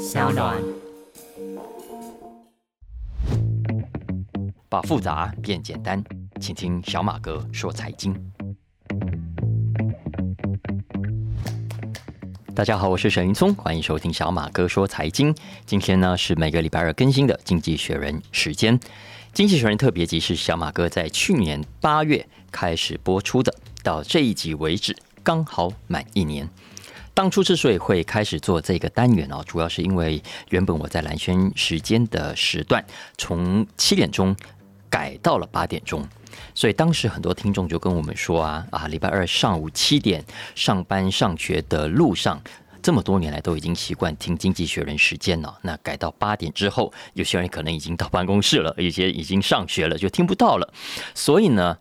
小暖。把复杂变简单，请听小马哥说财经。大家好，我是沈云聪，欢迎收听小马哥说财经。今天呢是每个礼拜二更新的《经济学人》时间，《经济学人》特别集是小马哥在去年八月开始播出的，到这一集为止刚好满一年。当初之所以会开始做这个单元哦，主要是因为原本我在蓝轩时间的时段从七点钟改到了八点钟，所以当时很多听众就跟我们说啊啊，礼拜二上午七点上班上学的路上，这么多年来都已经习惯听《经济学人》时间了。那改到八点之后，有些人可能已经到办公室了，有些已经上学了，就听不到了。所以呢。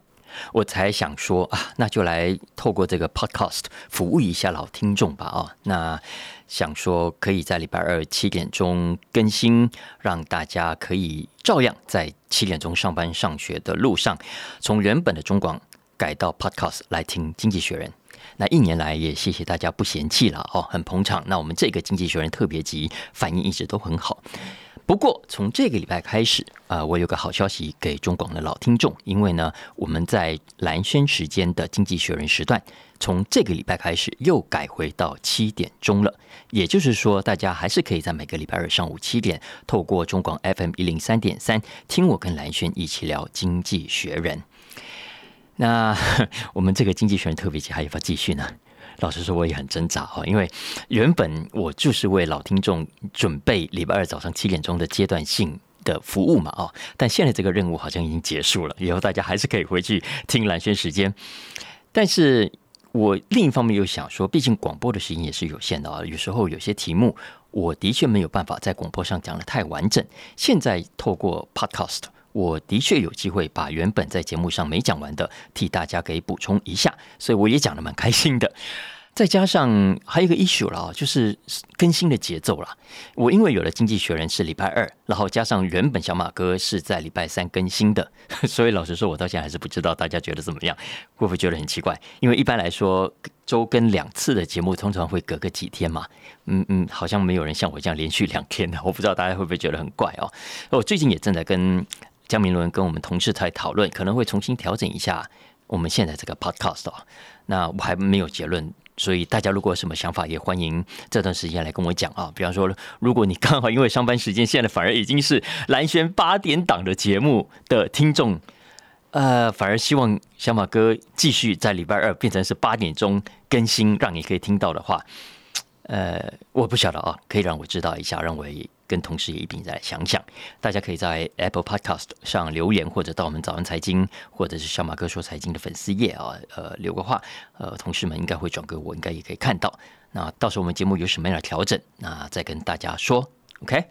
我才想说啊，那就来透过这个 podcast 服务一下老听众吧啊。那想说可以在礼拜二七点钟更新，让大家可以照样在七点钟上班上学的路上，从原本的中广改到 podcast 来听《经济学人》。那一年来也谢谢大家不嫌弃了哦，很捧场。那我们这个《经济学人》特别集反应一直都很好。不过从这个礼拜开始啊，我有个好消息给中广的老听众，因为呢，我们在蓝轩时间的经济学人时段，从这个礼拜开始又改回到七点钟了。也就是说，大家还是可以在每个礼拜二上午七点，透过中广 FM 一零三点三，听我跟蓝轩一起聊经济学人。那 我们这个经济学人特别节还要不要继续呢？老实说，我也很挣扎哈，因为原本我就是为老听众准备礼拜二早上七点钟的阶段性的服务嘛哦，但现在这个任务好像已经结束了，以后大家还是可以回去听蓝轩时间。但是我另一方面又想说，毕竟广播的时间也是有限的啊，有时候有些题目我的确没有办法在广播上讲的太完整。现在透过 Podcast，我的确有机会把原本在节目上没讲完的替大家给补充一下，所以我也讲的蛮开心的。再加上还有一个 issue 了，就是更新的节奏了。我因为有了《经济学人》是礼拜二，然后加上原本小马哥是在礼拜三更新的，所以老实说，我到现在还是不知道大家觉得怎么样，会不会觉得很奇怪？因为一般来说，周更两次的节目通常会隔个几天嘛。嗯嗯，好像没有人像我这样连续两天的，我不知道大家会不会觉得很怪哦。我最近也正在跟江明伦跟我们同事在讨论，可能会重新调整一下我们现在这个 podcast 哦。那我还没有结论。所以大家如果有什么想法，也欢迎这段时间来跟我讲啊。比方说，如果你刚好因为上班时间，现在反而已经是蓝轩八点档的节目的听众，呃，反而希望小马哥继续在礼拜二变成是八点钟更新，让你可以听到的话，呃，我不晓得啊，可以让我知道一下，让我。跟同事也一并再想想，大家可以在 Apple Podcast 上留言，或者到我们早安财经，或者是小马哥说财经的粉丝页啊，呃，留个话，呃，同事们应该会转给我，应该也可以看到。那到时候我们节目有什么样的调整，那再跟大家说。OK，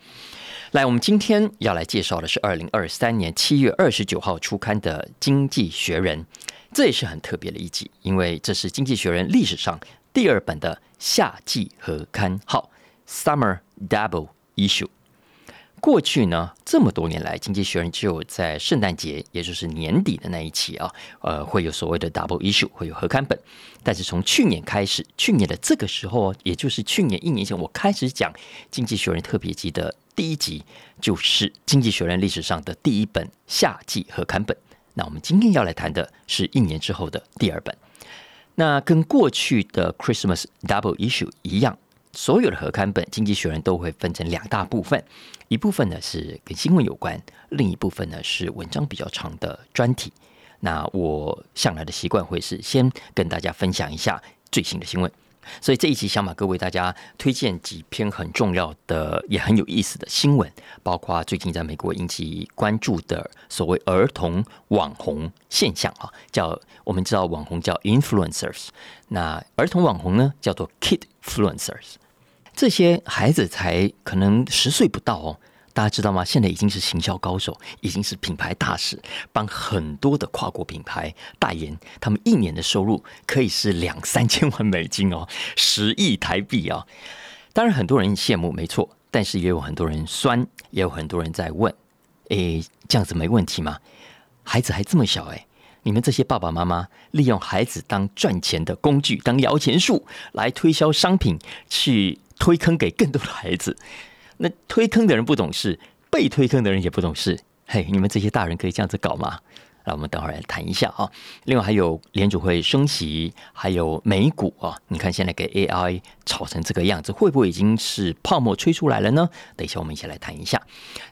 来，我们今天要来介绍的是二零二三年七月二十九号出刊的《经济学人》，这也是很特别的一集，因为这是《经济学人》历史上第二本的夏季合刊号 Summer Double。issue，过去呢这么多年来，经济学人只有在圣诞节，也就是年底的那一期啊，呃，会有所谓的 double issue，会有合刊本。但是从去年开始，去年的这个时候，也就是去年一年前，我开始讲经济学人特别集的第一集，就是经济学人历史上的第一本夏季合刊本。那我们今天要来谈的是一年之后的第二本。那跟过去的 Christmas double issue 一样。所有的合刊本《经济学人》都会分成两大部分，一部分呢是跟新闻有关，另一部分呢是文章比较长的专题。那我向来的习惯会是先跟大家分享一下最新的新闻，所以这一期想把各位大家推荐几篇很重要的也很有意思的新闻，包括最近在美国引起关注的所谓儿童网红现象啊，叫我们知道网红叫 influencers，那儿童网红呢叫做 kid influencers。这些孩子才可能十岁不到哦，大家知道吗？现在已经是行销高手，已经是品牌大使，帮很多的跨国品牌代言。他们一年的收入可以是两三千万美金哦，十亿台币啊！当然很多人羡慕，没错，但是也有很多人酸，也有很多人在问：诶，这样子没问题吗？孩子还这么小，诶，你们这些爸爸妈妈利用孩子当赚钱的工具，当摇钱树来推销商品去。推坑给更多的孩子，那推坑的人不懂事，被推坑的人也不懂事。嘿，你们这些大人可以这样子搞吗？那我们等会儿来谈一下啊。另外还有联储会升息，还有美股啊。你看现在给 AI 炒成这个样子，会不会已经是泡沫吹出来了呢？等一下我们一起来谈一下。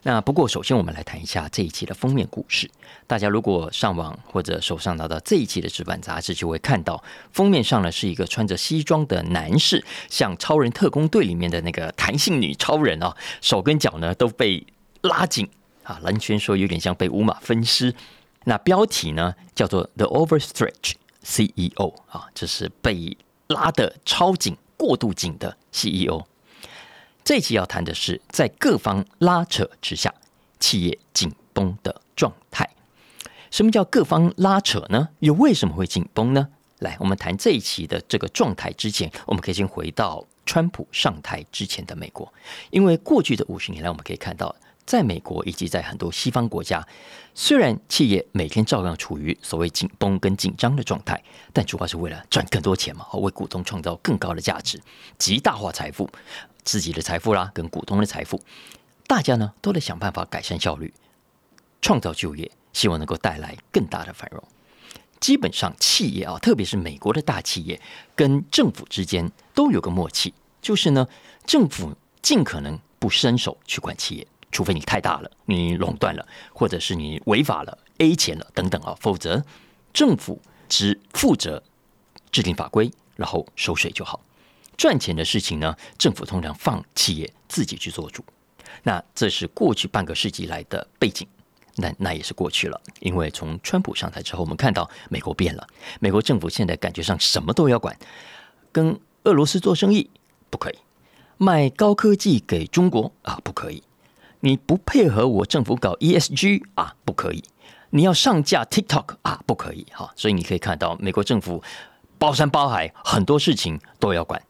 那不过首先我们来谈一下这一期的封面故事。大家如果上网或者手上拿到这一期的纸板杂志，就会看到封面上呢是一个穿着西装的男士，像超人特工队里面的那个弹性女超人啊，手跟脚呢都被拉紧啊。蓝轩说有点像被五马分尸。那标题呢叫做 The Overstretch CEO 啊，这是被拉的超紧、过度紧的 CEO。这一期要谈的是在各方拉扯之下，企业紧绷的状态。什么叫各方拉扯呢？又为什么会紧绷呢？来，我们谈这一期的这个状态之前，我们可以先回到川普上台之前的美国，因为过去的五十年来，我们可以看到。在美国以及在很多西方国家，虽然企业每天照样处于所谓紧绷跟紧张的状态，但主要是为了赚更多钱嘛，为股东创造更高的价值，极大化财富，自己的财富啦，跟股东的财富，大家呢都在想办法改善效率，创造就业，希望能够带来更大的繁荣。基本上，企业啊，特别是美国的大企业，跟政府之间都有个默契，就是呢，政府尽可能不伸手去管企业。除非你太大了，你垄断了，或者是你违法了、A 钱了等等啊，否则政府只负责制定法规，然后收税就好。赚钱的事情呢，政府通常放企业自己去做主。那这是过去半个世纪来的背景，那那也是过去了。因为从川普上台之后，我们看到美国变了，美国政府现在感觉上什么都要管，跟俄罗斯做生意不可以，卖高科技给中国啊不可以。你不配合我政府搞 ESG 啊，不可以；你要上架 TikTok 啊，不可以。哈，所以你可以看到美国政府包山包海，很多事情都要管。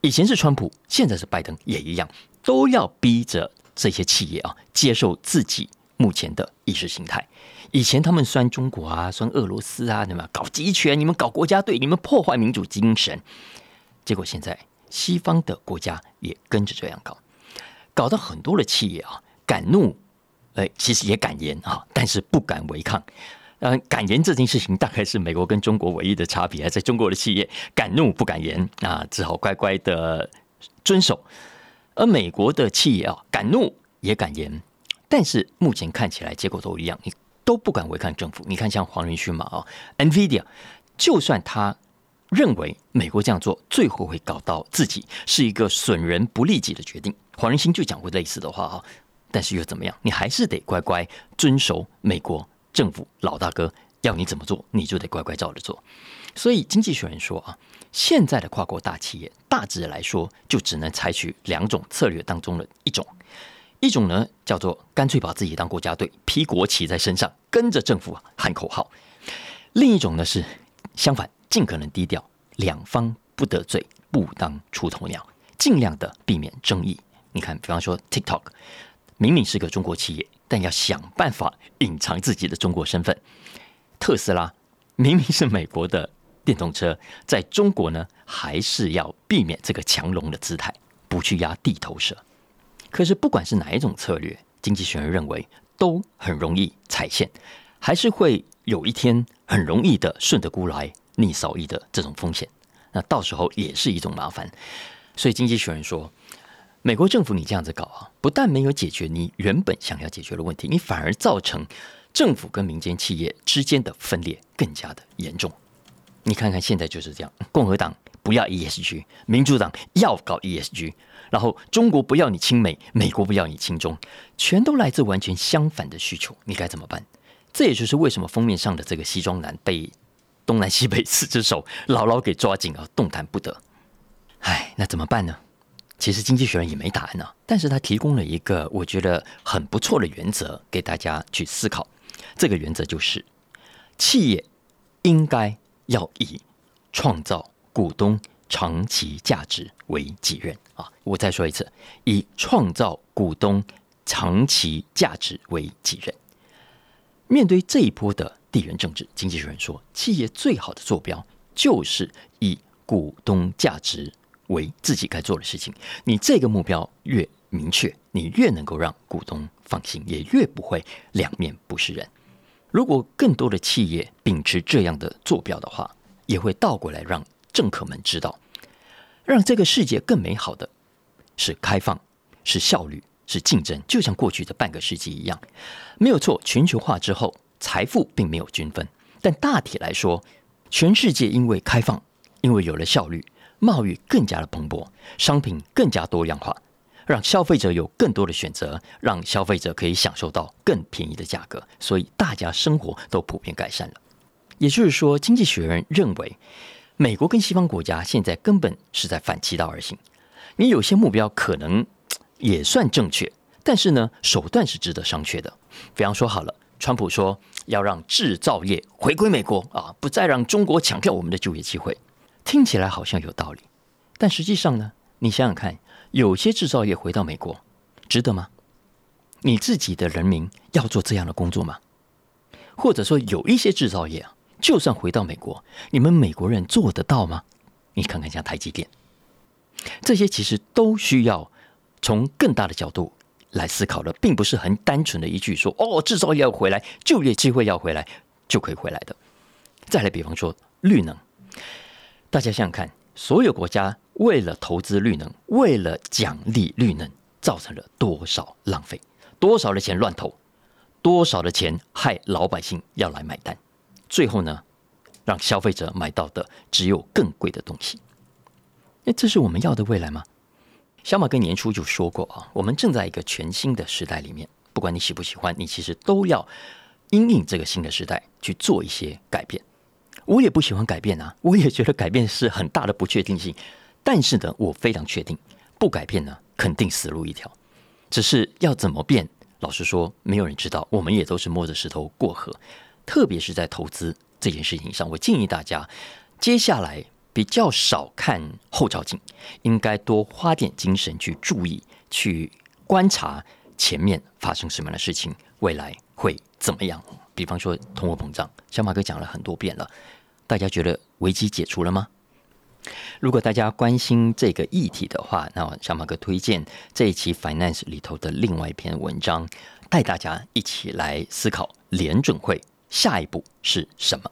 以前是川普，现在是拜登，也一样，都要逼着这些企业啊接受自己目前的意识形态。以前他们酸中国啊，酸俄罗斯啊，对吗？搞集权，你们搞国家队，你们破坏民主精神。结果现在西方的国家也跟着这样搞，搞到很多的企业啊。敢怒，哎，其实也敢言啊，但是不敢违抗。嗯，敢言这件事情大概是美国跟中国唯一的差别。在中国的企业，敢怒不敢言啊，只好乖乖的遵守。而美国的企业啊，敢怒也敢言，但是目前看起来结果都一样，你都不敢违抗政府。你看，像黄仁勋嘛啊，NVIDIA，就算他认为美国这样做最后会搞到自己是一个损人不利己的决定，黄仁勋就讲过类似的话啊。但是又怎么样？你还是得乖乖遵守美国政府老大哥要你怎么做，你就得乖乖照着做。所以经济学人说啊，现在的跨国大企业大致来说就只能采取两种策略当中的一种，一种呢叫做干脆把自己当国家队，披国旗在身上，跟着政府喊口号；另一种呢是相反，尽可能低调，两方不得罪，不当出头鸟，尽量的避免争议。你看，比方说 TikTok。明明是个中国企业，但要想办法隐藏自己的中国身份。特斯拉明明是美国的电动车，在中国呢，还是要避免这个强龙的姿态，不去压地头蛇。可是不管是哪一种策略，经济学人认为都很容易踩线，还是会有一天很容易的顺着过来逆扫一的这种风险。那到时候也是一种麻烦。所以经济学人说。美国政府，你这样子搞啊，不但没有解决你原本想要解决的问题，你反而造成政府跟民间企业之间的分裂更加的严重。你看看现在就是这样，共和党不要 ESG，民主党要搞 ESG，然后中国不要你亲美，美国不要你亲中，全都来自完全相反的需求，你该怎么办？这也就是为什么封面上的这个西装男被东南西北四只手牢牢给抓紧啊，动弹不得。唉，那怎么办呢？其实经济学人也没答案呢，但是他提供了一个我觉得很不错的原则给大家去思考。这个原则就是，企业应该要以创造股东长期价值为己任啊！我再说一次，以创造股东长期价值为己任。面对这一波的地缘政治，经济学人说，企业最好的坐标就是以股东价值。为自己该做的事情，你这个目标越明确，你越能够让股东放心，也越不会两面不是人。如果更多的企业秉持这样的坐标的话，也会倒过来让政客们知道，让这个世界更美好的是开放，是效率，是竞争，就像过去的半个世纪一样，没有错。全球化之后，财富并没有均分，但大体来说，全世界因为开放，因为有了效率，贸易更加的蓬勃，商品更加多样化，让消费者有更多的选择，让消费者可以享受到更便宜的价格，所以大家生活都普遍改善了。也就是说，经济学人认为，美国跟西方国家现在根本是在反其道而行。你有些目标可能也算正确，但是呢，手段是值得商榷的。比方说，好了，川普说要让制造业回归美国啊，不再让中国抢掉我们的就业机会，听起来好像有道理。但实际上呢，你想想看，有些制造业回到美国，值得吗？你自己的人民要做这样的工作吗？或者说，有一些制造业啊？就算回到美国，你们美国人做得到吗？你看看像台积电，这些其实都需要从更大的角度来思考的，并不是很单纯的一句说“哦，制造业要回来，就业机会要回来，就可以回来的”。再来，比方说绿能，大家想想看，所有国家为了投资绿能，为了奖励绿能，造成了多少浪费？多少的钱乱投？多少的钱害老百姓要来买单？最后呢，让消费者买到的只有更贵的东西。那这是我们要的未来吗？小马哥年初就说过啊，我们正在一个全新的时代里面，不管你喜不喜欢，你其实都要因应这个新的时代去做一些改变。我也不喜欢改变啊，我也觉得改变是很大的不确定性。但是呢，我非常确定，不改变呢，肯定死路一条。只是要怎么变，老实说，没有人知道。我们也都是摸着石头过河。特别是在投资这件事情上，我建议大家接下来比较少看后照镜，应该多花点精神去注意、去观察前面发生什么样的事情，未来会怎么样。比方说通货膨胀，小马哥讲了很多遍了，大家觉得危机解除了吗？如果大家关心这个议题的话，那小马哥推荐这一期 Finance 里头的另外一篇文章，带大家一起来思考联准会。下一步是什么？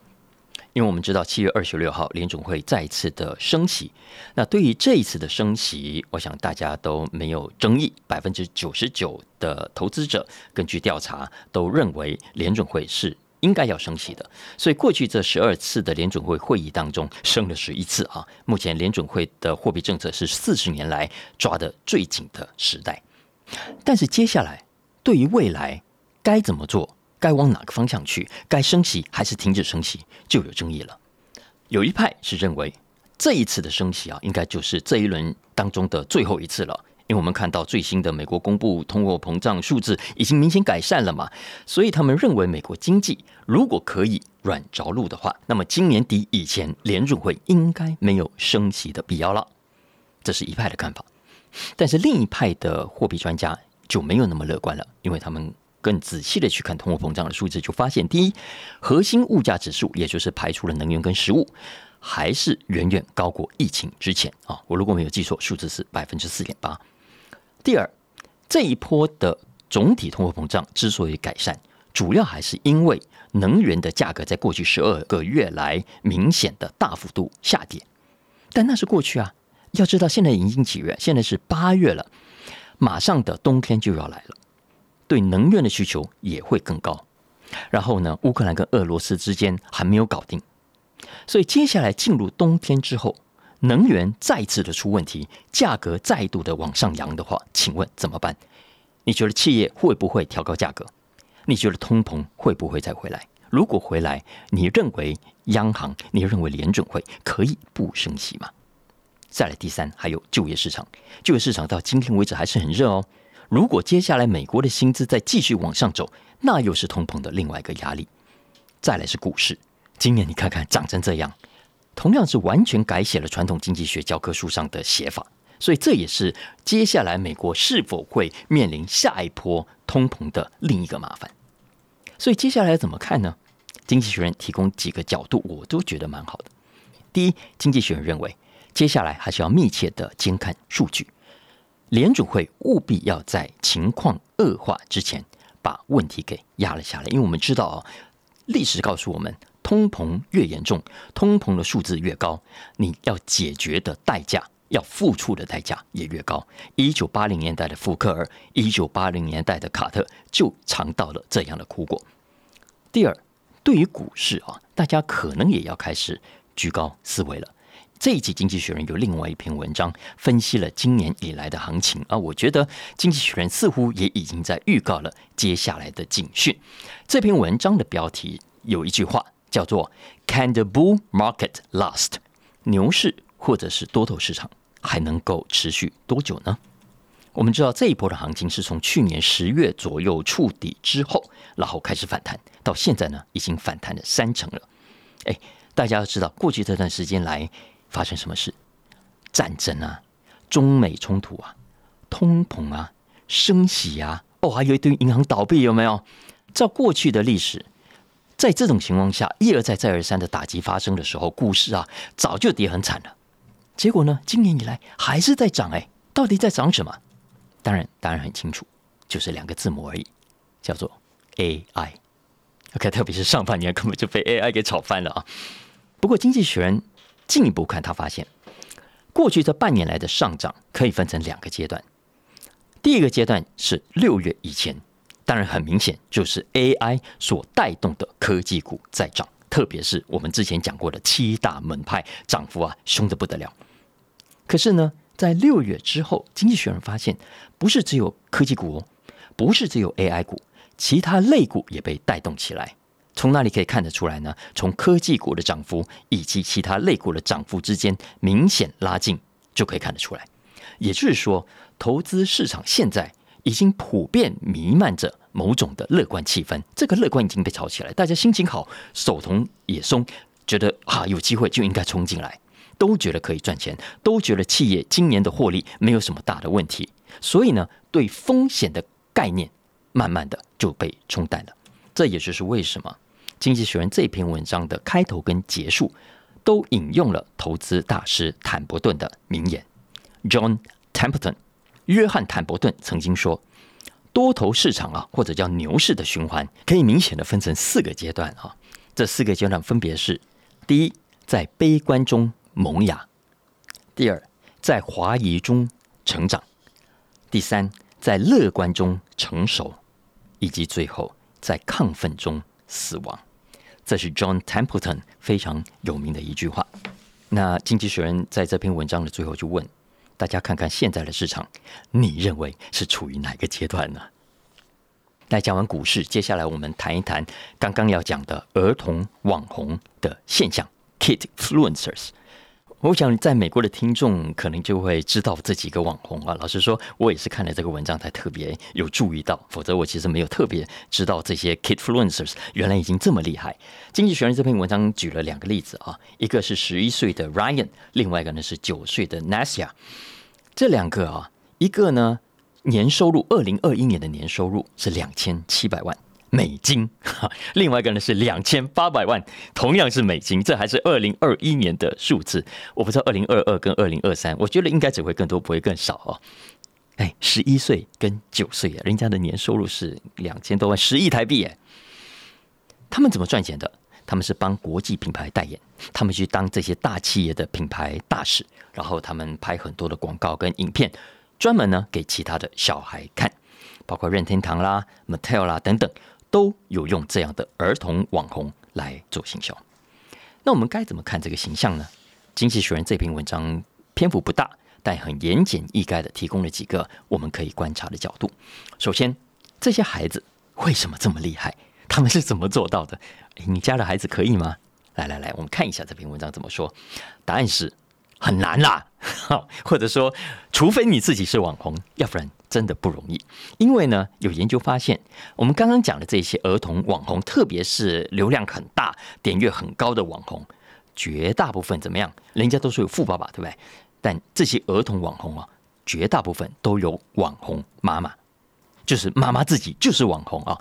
因为我们知道七月二十六号联总会再次的升息，那对于这一次的升息，我想大家都没有争议，百分之九十九的投资者根据调查都认为联总会是应该要升息的。所以过去这十二次的联准会会议当中，升了十一次啊。目前联准会的货币政策是四十年来抓的最紧的时代，但是接下来对于未来该怎么做？该往哪个方向去？该升息还是停止升息，就有争议了。有一派是认为这一次的升息啊，应该就是这一轮当中的最后一次了，因为我们看到最新的美国公布通货膨胀数字已经明显改善了嘛，所以他们认为美国经济如果可以软着陆的话，那么今年底以前联准会应该没有升息的必要了。这是一派的看法，但是另一派的货币专家就没有那么乐观了，因为他们。更仔细的去看通货膨胀的数字，就发现第一，核心物价指数，也就是排除了能源跟食物，还是远远高过疫情之前啊。我如果没有记错，数字是百分之四点八。第二，这一波的总体通货膨胀之所以改善，主要还是因为能源的价格在过去十二个月来明显的大幅度下跌。但那是过去啊，要知道现在已经几月？现在是八月了，马上的冬天就要来了。对能源的需求也会更高，然后呢，乌克兰跟俄罗斯之间还没有搞定，所以接下来进入冬天之后，能源再次的出问题，价格再度的往上扬的话，请问怎么办？你觉得企业会不会调高价格？你觉得通膨会不会再回来？如果回来，你认为央行，你认为联准会可以不升息吗？再来第三，还有就业市场，就业市场到今天为止还是很热哦。如果接下来美国的薪资再继续往上走，那又是通膨的另外一个压力。再来是股市，今年你看看涨成这样，同样是完全改写了传统经济学教科书上的写法，所以这也是接下来美国是否会面临下一波通膨的另一个麻烦。所以接下来怎么看呢？经济学人提供几个角度，我都觉得蛮好的。第一，经济学人认为，接下来还是要密切的监看数据。联储会务必要在情况恶化之前把问题给压了下来，因为我们知道啊，历史告诉我们，通膨越严重，通膨的数字越高，你要解决的代价。要付出的代价也越高。一九八零年代的福克尔，一九八零年代的卡特就尝到了这样的苦果。第二，对于股市啊，大家可能也要开始居高思维了。这一集《经济学人》有另外一篇文章分析了今年以来的行情啊，我觉得《经济学人》似乎也已经在预告了接下来的警讯。这篇文章的标题有一句话叫做 “Can the bull market last？” 牛市或者是多头市场。还能够持续多久呢？我们知道这一波的行情是从去年十月左右触底之后，然后开始反弹，到现在呢已经反弹了三成了。哎，大家要知道，过去这段时间来发生什么事？战争啊，中美冲突啊，通膨啊，升息啊，哦，还有一堆银行倒闭，有没有？照过去的历史，在这种情况下，一而再再而三的打击发生的时候，股市啊早就跌很惨了。结果呢？今年以来还是在涨哎，到底在涨什么？当然，当然很清楚，就是两个字母而已，叫做 AI。OK，特别是上半年根本就被 AI 给炒翻了啊。不过，经济学人进一步看，他发现过去这半年来的上涨可以分成两个阶段。第一个阶段是六月以前，当然很明显就是 AI 所带动的科技股在涨。特别是我们之前讲过的七大门派涨幅啊，凶的不得了。可是呢，在六月之后，经济学人发现，不是只有科技股哦，不是只有 AI 股，其他类股也被带动起来。从哪里可以看得出来呢？从科技股的涨幅以及其他类股的涨幅之间明显拉近，就可以看得出来。也就是说，投资市场现在已经普遍弥漫着。某种的乐观气氛，这个乐观已经被炒起来，大家心情好，手头也松，觉得啊有机会就应该冲进来，都觉得可以赚钱，都觉得企业今年的获利没有什么大的问题，所以呢，对风险的概念慢慢的就被冲淡了。这也就是为什么《经济学人》这篇文章的开头跟结束都引用了投资大师坦伯顿的名言，John Templeton，约翰坦伯顿曾经说。多头市场啊，或者叫牛市的循环，可以明显的分成四个阶段啊。这四个阶段分别是：第一，在悲观中萌芽；第二，在怀疑中成长；第三，在乐观中成熟；以及最后在亢奋中死亡。这是 John Templeton 非常有名的一句话。那经济学人在这篇文章的最后就问。大家看看现在的市场，你认为是处于哪个阶段呢？来讲完股市，接下来我们谈一谈刚刚要讲的儿童网红的现象 ——Kid Fluencers。我想，在美国的听众可能就会知道这几个网红啊。老实说，我也是看了这个文章才特别有注意到，否则我其实没有特别知道这些 kid influencers 原来已经这么厉害。经济学人这篇文章举了两个例子啊，一个是十一岁的 Ryan，另外一个呢是九岁的 Nasia。这两个啊，一个呢年收入二零二一年的年收入是两千七百万。美金，另外一个呢是两千八百万，同样是美金，这还是二零二一年的数字。我不知道二零二二跟二零二三，我觉得应该只会更多，不会更少哦。哎，十一岁跟九岁啊，人家的年收入是两千多万，十亿台币哎。他们怎么赚钱的？他们是帮国际品牌代言，他们去当这些大企业的品牌大使，然后他们拍很多的广告跟影片，专门呢给其他的小孩看，包括任天堂啦、Mattel 啦等等。都有用这样的儿童网红来做行销，那我们该怎么看这个形象呢？经济学人这篇文章篇幅不大，但很言简意赅的提供了几个我们可以观察的角度。首先，这些孩子为什么这么厉害？他们是怎么做到的？你家的孩子可以吗？来来来，我们看一下这篇文章怎么说。答案是很难啦，或者说，除非你自己是网红，要不然。真的不容易，因为呢，有研究发现，我们刚刚讲的这些儿童网红，特别是流量很大、点阅很高的网红，绝大部分怎么样？人家都是有富爸爸，对不对？但这些儿童网红啊，绝大部分都有网红妈妈，就是妈妈自己就是网红啊。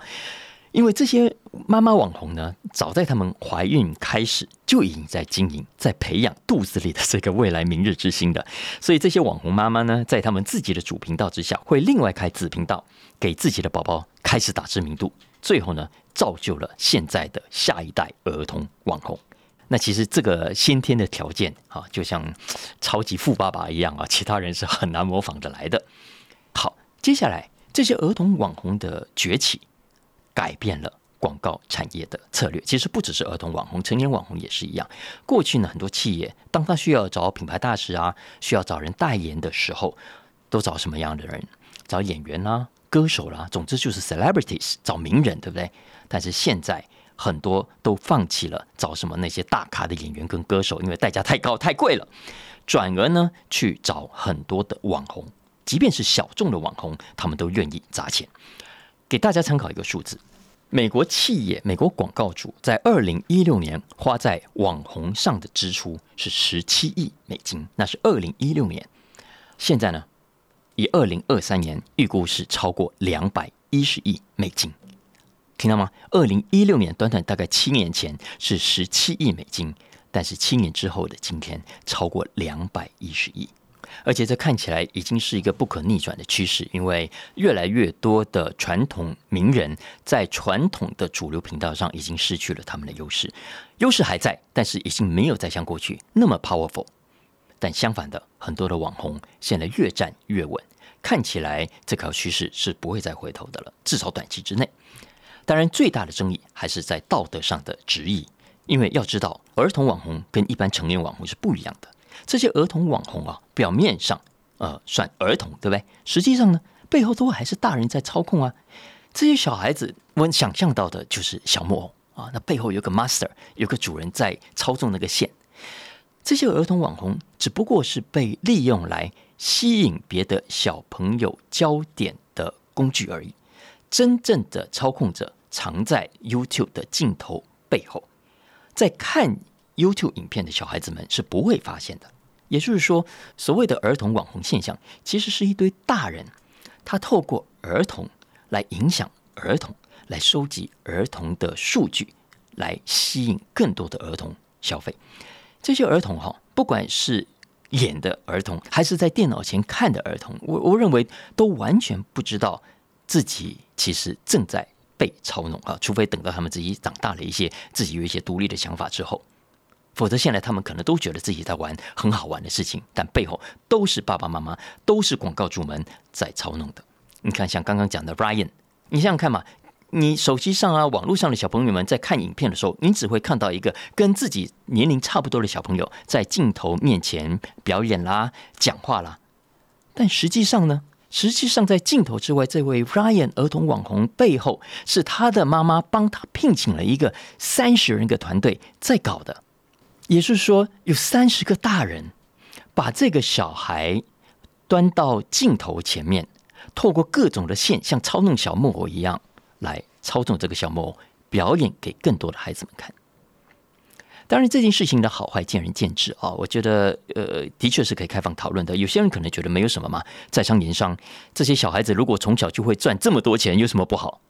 因为这些妈妈网红呢，早在她们怀孕开始就已经在经营、在培养肚子里的这个未来明日之星的，所以这些网红妈妈呢，在他们自己的主频道之下，会另外开子频道，给自己的宝宝开始打知名度，最后呢，造就了现在的下一代儿童网红。那其实这个先天的条件啊，就像超级富爸爸一样啊，其他人是很难模仿的来的。好，接下来这些儿童网红的崛起。改变了广告产业的策略。其实不只是儿童网红，成年网红也是一样。过去呢，很多企业当他需要找品牌大使啊，需要找人代言的时候，都找什么样的人？找演员啦、歌手啦，总之就是 celebrities，找名人，对不对？但是现在很多都放弃了找什么那些大咖的演员跟歌手，因为代价太高、太贵了。转而呢，去找很多的网红，即便是小众的网红，他们都愿意砸钱。给大家参考一个数字：美国企业、美国广告主在二零一六年花在网红上的支出是十七亿美金，那是二零一六年。现在呢，以二零二三年预估是超过两百一十亿美金。听到吗？二零一六年短短大概七年前是十七亿美金，但是七年之后的今天超过两百一十亿。而且这看起来已经是一个不可逆转的趋势，因为越来越多的传统名人在传统的主流频道上已经失去了他们的优势，优势还在，但是已经没有再像过去那么 powerful。但相反的，很多的网红现在越站越稳，看起来这条趋势是不会再回头的了，至少短期之内。当然，最大的争议还是在道德上的质疑，因为要知道，儿童网红跟一般成年网红是不一样的。这些儿童网红啊，表面上呃算儿童，对不对？实际上呢，背后都还是大人在操控啊。这些小孩子，我想象到的就是小木偶啊，那背后有个 master，有个主人在操纵那个线。这些儿童网红只不过是被利用来吸引别的小朋友焦点的工具而已。真正的操控者藏在 YouTube 的镜头背后，在看。YouTube 影片的小孩子们是不会发现的，也就是说，所谓的儿童网红现象，其实是一堆大人，他透过儿童来影响儿童，来收集儿童的数据，来吸引更多的儿童消费。这些儿童哈，不管是演的儿童，还是在电脑前看的儿童，我我认为都完全不知道自己其实正在被操弄啊，除非等到他们自己长大了一些，自己有一些独立的想法之后。否则，现在他们可能都觉得自己在玩很好玩的事情，但背后都是爸爸妈妈、都是广告主们在操弄的。你看，像刚刚讲的 Ryan，你想想看嘛，你手机上啊、网络上的小朋友们在看影片的时候，你只会看到一个跟自己年龄差不多的小朋友在镜头面前表演啦、讲话啦。但实际上呢，实际上在镜头之外，这位 Ryan 儿童网红背后是他的妈妈帮他聘请了一个三十人的团队在搞的。也是说，有三十个大人把这个小孩端到镜头前面，透过各种的线，像操弄小木偶一样来操纵这个小木偶，表演给更多的孩子们看。当然，这件事情的好坏见仁见智啊。我觉得，呃，的确是可以开放讨论的。有些人可能觉得没有什么嘛，在商言商，这些小孩子如果从小就会赚这么多钱，有什么不好？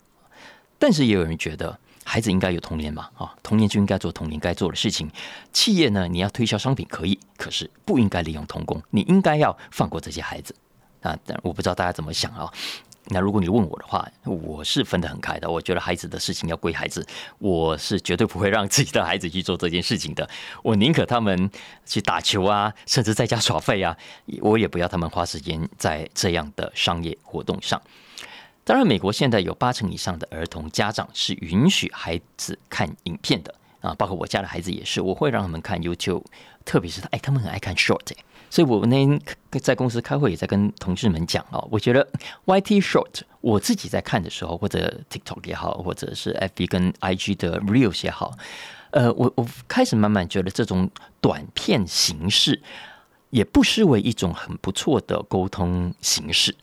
但是也有人觉得。孩子应该有童年嘛？啊，童年就应该做童年该做的事情。企业呢，你要推销商品可以，可是不应该利用童工。你应该要放过这些孩子啊！但我不知道大家怎么想啊。那如果你问我的话，我是分得很开的。我觉得孩子的事情要归孩子，我是绝对不会让自己的孩子去做这件事情的。我宁可他们去打球啊，甚至在家耍废啊，我也不要他们花时间在这样的商业活动上。当然，美国现在有八成以上的儿童家长是允许孩子看影片的啊，包括我家的孩子也是，我会让他们看 YouTube，特别是他哎，他们很爱看 Short，所以我那天在公司开会也在跟同事们讲哦，我觉得 YT Short 我自己在看的时候，或者 TikTok 也好，或者是 FB 跟 IG 的 Reels 也好，呃，我我开始慢慢觉得这种短片形式也不失为一种很不错的沟通形式。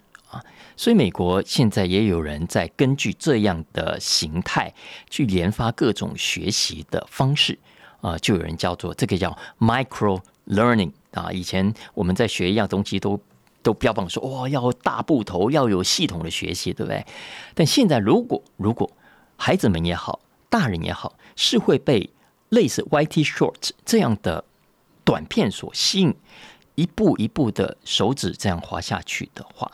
所以，美国现在也有人在根据这样的形态去研发各种学习的方式啊，就有人叫做这个叫 micro learning 啊。以前我们在学一样东西，都都标榜说哇，要大部头，要有系统的学习，对不对？但现在，如果如果孩子们也好，大人也好，是会被类似 YT Short 这样的短片所吸引，一步一步的手指这样滑下去的话，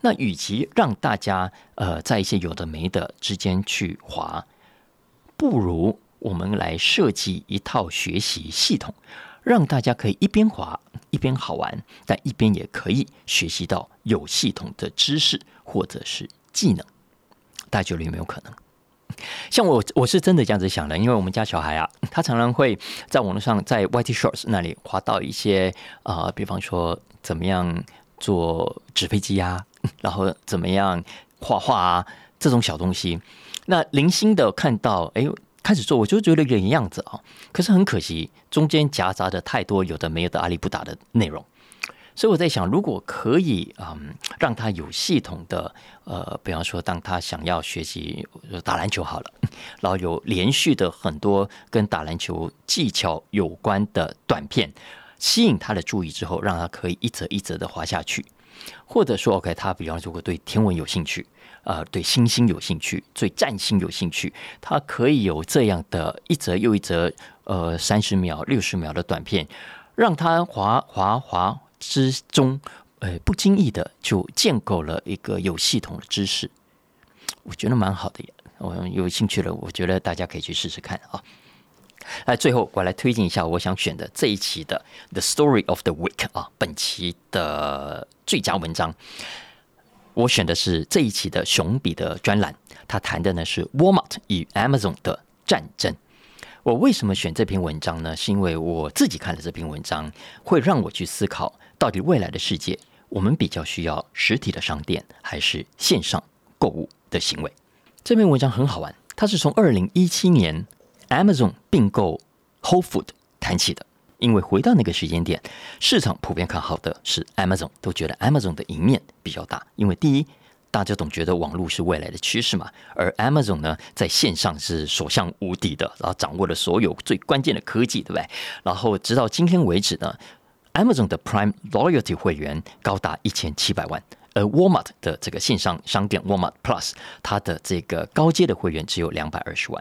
那与其让大家呃在一些有的没的之间去滑，不如我们来设计一套学习系统，让大家可以一边滑一边好玩，但一边也可以学习到有系统的知识或者是技能。大家觉得有没有可能？像我，我是真的这样子想的，因为我们家小孩啊，他常常会在网络上，在 YT Shorts 那里滑到一些啊，比方说怎么样做纸飞机啊，然后怎么样画画啊这种小东西。那零星的看到，哎，开始做，我就觉得有点样子啊。可是很可惜，中间夹杂着太多有的没有的阿里不打的内容。所以我在想，如果可以，嗯，让他有系统的，呃，比方说，当他想要学习打篮球好了，然后有连续的很多跟打篮球技巧有关的短片，吸引他的注意之后，让他可以一则一则的滑下去，或者说，OK，他比方如果对天文有兴趣，呃，对星星有兴趣，对占星有兴趣，他可以有这样的一则又一则，呃，三十秒、六十秒的短片，让他滑滑滑。之中，呃，不经意的就建构了一个有系统的知识，我觉得蛮好的。我有兴趣了，我觉得大家可以去试试看啊。那，最后我来推荐一下我想选的这一期的《The Story of the Week》啊，本期的最佳文章。我选的是这一期的熊彼的专栏，他谈的呢是 Walmart 与 Amazon 的战争。我为什么选这篇文章呢？是因为我自己看了这篇文章，会让我去思考。到底未来的世界，我们比较需要实体的商店还是线上购物的行为？这篇文章很好玩，它是从二零一七年 Amazon 并购 Whole Food 谈起的。因为回到那个时间点，市场普遍看好的是 Amazon，都觉得 Amazon 的赢面比较大。因为第一，大家总觉得网络是未来的趋势嘛，而 Amazon 呢，在线上是所向无敌的，然后掌握了所有最关键的科技，对不对？然后直到今天为止呢？Amazon 的 Prime Loyalty 会员高达一千七百万，而 Walmart 的这个线上商店 Walmart Plus，它的这个高阶的会员只有两百二十万。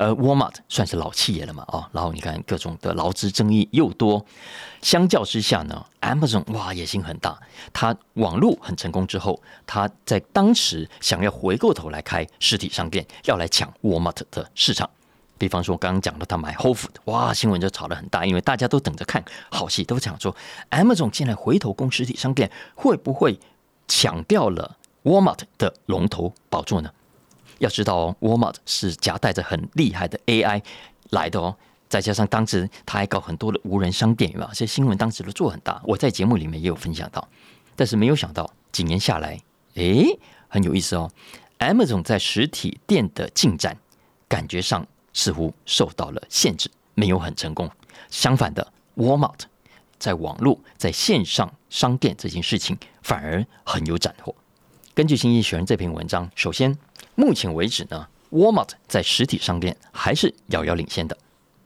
而 Walmart 算是老企业了嘛？哦，然后你看各种的劳资争议又多，相较之下呢，Amazon 哇野心很大，它网络很成功之后，它在当时想要回过头来开实体商店，要来抢 Walmart 的市场。比方说，刚刚讲到他买 Whole Food，哇，新闻就炒得很大，因为大家都等着看好戏，都想说 Amazon 进来回头攻实体商店，会不会抢掉了 Walmart 的龙头宝座呢？要知道哦，Walmart 是夹带着很厉害的 AI 来的哦，再加上当时他还搞很多的无人商店，有这些新闻当时都做很大，我在节目里面也有分享到，但是没有想到几年下来，诶，很有意思哦，Amazon 在实体店的进展，感觉上。似乎受到了限制，没有很成功。相反的，Walmart 在网络在线上商店这件事情反而很有斩获。根据《经济学人》这篇文章，首先，目前为止呢，Walmart 在实体商店还是遥遥领先的。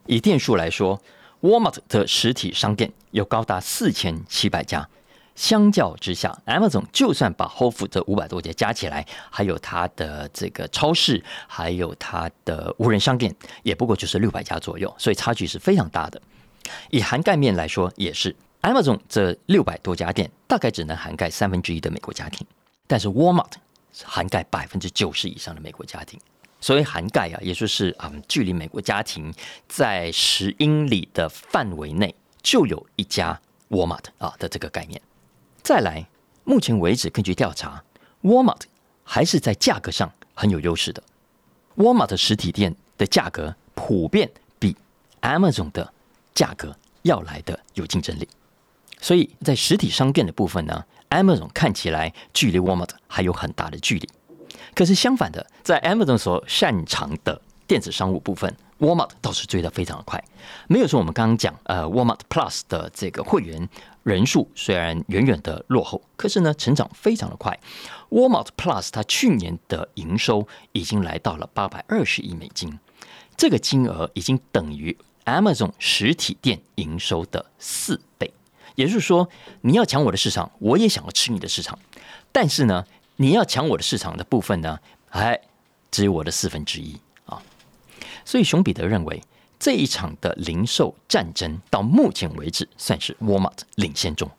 以店数来说，Walmart 的实体商店有高达四千七百家。相较之下，Amazon 就算把 Whole Foods 这五百多家加起来，还有它的这个超市，还有它的无人商店，也不过就是六百家左右，所以差距是非常大的。以涵盖面来说，也是 Amazon 这六百多家店大概只能涵盖三分之一的美国家庭，但是 Walmart 涵盖百分之九十以上的美国家庭。所谓涵盖啊，也就是啊，距离美国家庭在十英里的范围内就有一家 Walmart 啊的这个概念。再来，目前为止，根据调查，Walmart 还是在价格上很有优势的。Walmart 实体店的价格普遍比 Amazon 的价格要来的有竞争力，所以在实体商店的部分呢，Amazon 看起来距离 Walmart 还有很大的距离。可是相反的，在 Amazon 所擅长的电子商务部分，Walmart 倒是追得非常的快。没有说我们刚刚讲，呃，Walmart Plus 的这个会员。人数虽然远远的落后，可是呢，成长非常的快。Walmart Plus 它去年的营收已经来到了八百二十亿美金，这个金额已经等于 Amazon 实体店营收的四倍。也就是说，你要抢我的市场，我也想要吃你的市场。但是呢，你要抢我的市场的部分呢，哎，只有我的四分之一啊。所以熊彼得认为，这一场的零售战争到目前为止算是 Walmart 领先中。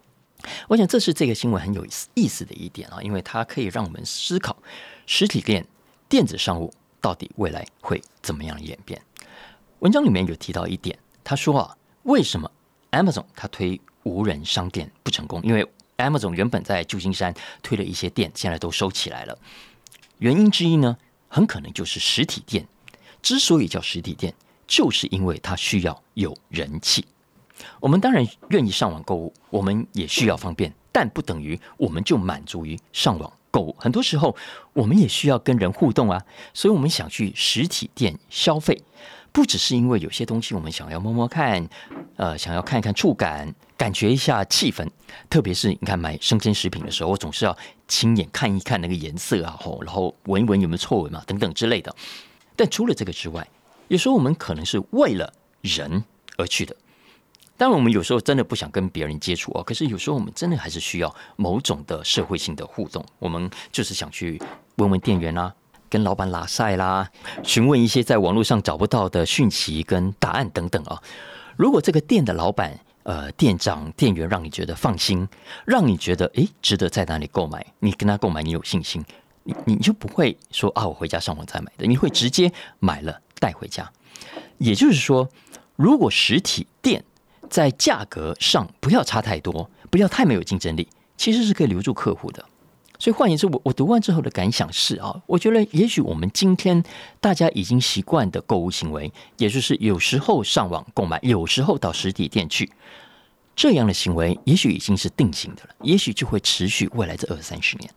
我想这是这个新闻很有意思的一点啊，因为它可以让我们思考实体店、电子商务到底未来会怎么样演变。文章里面有提到一点，他说啊，为什么 Amazon 它推无人商店不成功？因为 Amazon 原本在旧金山推了一些店，现在都收起来了。原因之一呢，很可能就是实体店之所以叫实体店，就是因为它需要有人气。我们当然愿意上网购物，我们也需要方便，但不等于我们就满足于上网购物。很多时候，我们也需要跟人互动啊，所以我们想去实体店消费。不只是因为有些东西我们想要摸摸看，呃，想要看一看触感，感觉一下气氛。特别是你看买生鲜食品的时候，我总是要亲眼看一看那个颜色啊，吼，然后闻一闻有没有臭味嘛，等等之类的。但除了这个之外，有时候我们可能是为了人而去的。当然，我们有时候真的不想跟别人接触哦，可是有时候我们真的还是需要某种的社会性的互动。我们就是想去问问店员啊。跟老板拉塞啦，询问一些在网络上找不到的讯息跟答案等等啊。如果这个店的老板、呃店长、店员让你觉得放心，让你觉得诶值得在哪里购买，你跟他购买你有信心，你你就不会说啊我回家上网再买的，你会直接买了带回家。也就是说，如果实体店在价格上不要差太多，不要太没有竞争力，其实是可以留住客户的。所以换言之，我我读完之后的感想是啊，我觉得也许我们今天大家已经习惯的购物行为，也就是有时候上网购买，有时候到实体店去，这样的行为也许已经是定型的了，也许就会持续未来这二三十年，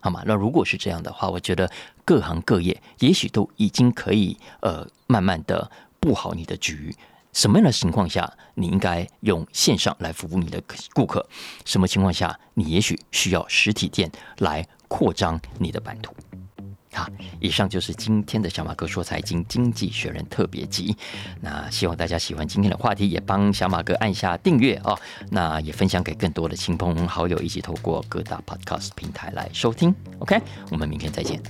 好吗？那如果是这样的话，我觉得各行各业也许都已经可以呃慢慢的布好你的局。什么样的情况下，你应该用线上来服务你的顾客？什么情况下，你也许需要实体店来扩张你的版图？好，以上就是今天的小马哥说财经经济学人特别集。那希望大家喜欢今天的话题，也帮小马哥按下订阅哦。那也分享给更多的亲朋好友，一起透过各大 Podcast 平台来收听。OK，我们明天再见。